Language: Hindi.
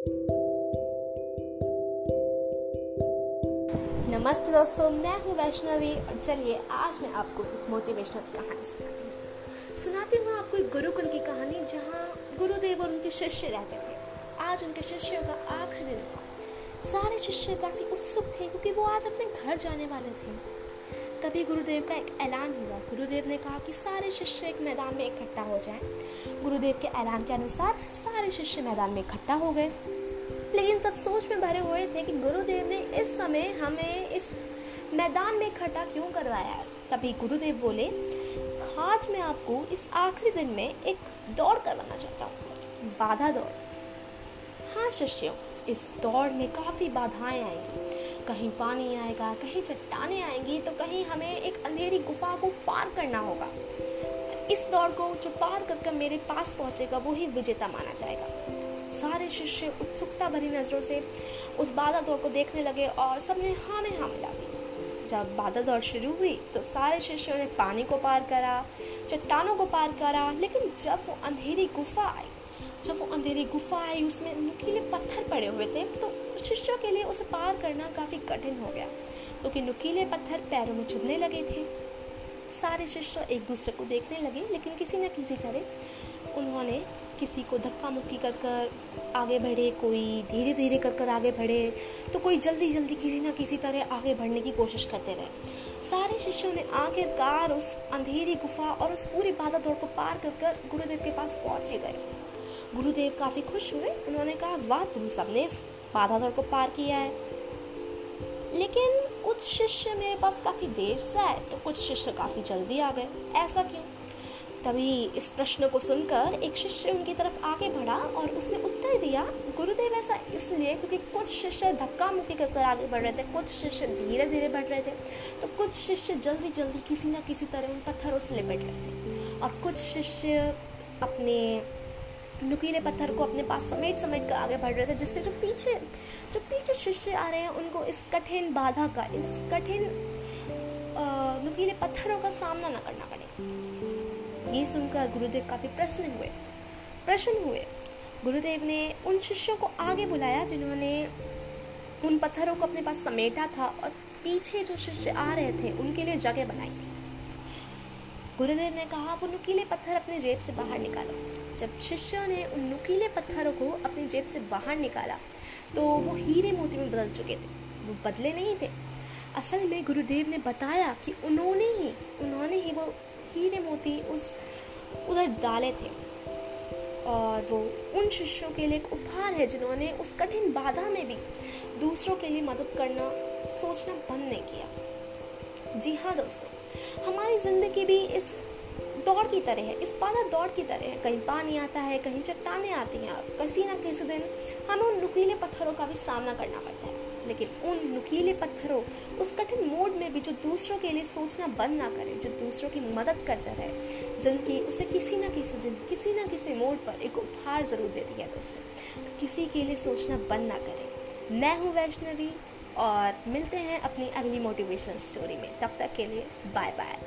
नमस्ते दोस्तों, मैं हूँ वैष्णवी और चलिए आज मैं आपको एक मोटिवेशनल कहानी सुनाती हूँ। सुनाती हूँ आपको एक गुरुकुल की कहानी जहाँ गुरुदेव और उनके शिष्य रहते थे। आज उनके शिष्यों का आखिरी दिन था। सारे शिष्य काफ़ी उत्सुक थे क्योंकि वो आज अपने घर जाने वाले थे। तभी गुरुदेव का एक ऐलान हुआ। गुरुदेव ने कहा कि सारे शिष्य एक मैदान में इकट्ठा हो जाएँ। गुरुदेव के ऐलान के अनुसार सारे शिष्य मैदान में इकट्ठा हो गए। लेकिन सब सोच में भरे हुए थे कि गुरुदेव ने इस समय हमें इस मैदान में इकट्ठा क्यों करवाया? है तभी गुरुदेव बोले, आज मैं आपको इस आखिरी दिन में एक दौड़ करवाना चाहता हूँ। बाधा दौड़। हाँ शिष्यों, इस दौड़ में काफ़ी बाधाएँ आएँगी। कहीं पानी आएगा, कहीं चट्टाने आएँगी तो कहीं हमें एक अंधेरी गुफा को पार करना होगा। इस दौड़ को जो पार करके मेरे पास पहुंचेगा, वो ही विजेता माना जाएगा। सारे शिष्य उत्सुकता भरी नज़रों से उस बादल दौड़ को देखने लगे और सबने हाँ में हाँ मिला दी। जब बादल दौड़ शुरू हुई तो सारे शिष्यों ने पानी को पार करा, चट्टानों को पार करा, लेकिन जब वो अंधेरी गुफा आई, जब वो अंधेरी गुफा आई, उसमें नुकीले पत्थर पड़े हुए थे तो शिष्यों के लिए उसे पार करना काफ़ी कठिन हो गया, क्योंकि तो नुकीले पत्थर पैरों में चुभने लगे थे। सारे शिष्य एक दूसरे को देखने लगे, लेकिन किसी न किसी तरह उन्होंने किसी को धक्का मुक्की कर कर आगे बढ़े, कोई धीरे धीरे कर कर आगे बढ़े तो कोई जल्दी जल्दी किसी न किसी तरह आगे बढ़ने की कोशिश करते रहे। सारे शिष्यों ने आखिरकार उस अंधेरी गुफा और उस पूरी बाधा दौड़ को पार कर कर गुरुदेव के पास पहुँच ही गए। गुरुदेव काफ़ी खुश हुए। उन्होंने कहा, वाह, तुम सबने इस बाधा दौड़ को पार किया है। लेकिन कुछ शिष्य मेरे पास काफ़ी देर से आए तो कुछ शिष्य काफ़ी जल्दी आ गए। ऐसा क्यों? तभी इस प्रश्न को सुनकर एक शिष्य उनकी तरफ़ आगे बढ़ा और उसने उत्तर दिया, गुरुदेव, ऐसा इसलिए क्योंकि कुछ शिष्य धक्का मुक्की कर आगे बढ़ रहे थे, कुछ शिष्य धीरे धीरे बढ़ रहे थे तो कुछ शिष्य जल्दी जल्दी किसी न किसी तरह उन पत्थरों से लिपट रहे थे और कुछ शिष्य अपने नुकीले पत्थर को अपने पास समेट समेट कर आगे बढ़ रहे थे, जिससे जो पीछे जो पीछे शिष्य आ रहे हैं, उनको इस कठिन बाधा का, इस कठिन नुकीले पत्थरों का सामना न करना पड़े। ये सुनकर गुरुदेव काफ़ी प्रसन्न हुए। प्रसन्न हुए। गुरुदेव ने उन शिष्यों को आगे बुलाया, जिन्होंने उन पत्थरों को अपने पास समेटा था और पीछे जो शिष्य आ रहे थे, उनके लिए जगह बनाई थी। गुरुदेव ने कहा, वो नुकीले पत्थर अपने जेब से बाहर निकालो। जब शिष्यों ने उन नुकीले पत्थरों को अपनी जेब से बाहर निकाला तो वो हीरे मोती में बदल चुके थे। वो बदले नहीं थे। असल में गुरुदेव ने बताया कि उन्होंने ही उन्होंने ही वो हीरे मोती उस, उधर डाले थे। और वो उन शिष्यों के लिए एक उपहार है, जिन्होंने उस कठिन बाधा में भी दूसरों के लिए मदद करना, सोचना बंद नहीं किया। जी हाँ दोस्तों, हमारी ज़िंदगी भी इस दौड़ की तरह है, इस पाला दौड़ की तरह है। कहीं पानी आता है, कहीं चट्टाने आती हैं और किसी ना किसी दिन हमें उन नुकीले पत्थरों का भी सामना करना पड़ता है। लेकिन उन नुकीले पत्थरों, उस कठिन मोड में भी जो दूसरों के लिए सोचना बंद ना करे, जो दूसरों की मदद करता रहे ज़िंदगी उसे किसी ना किसी दिन, किसी ना किसी मोड पर एक उपहार ज़रूर देती है दोस्तों। तो किसी के लिए सोचना बंद ना करें। मैं हूँ वैष्णवी और मिलते हैं अपनी अगली मोटिवेशनल स्टोरी में। तब तक के लिए बाय बाय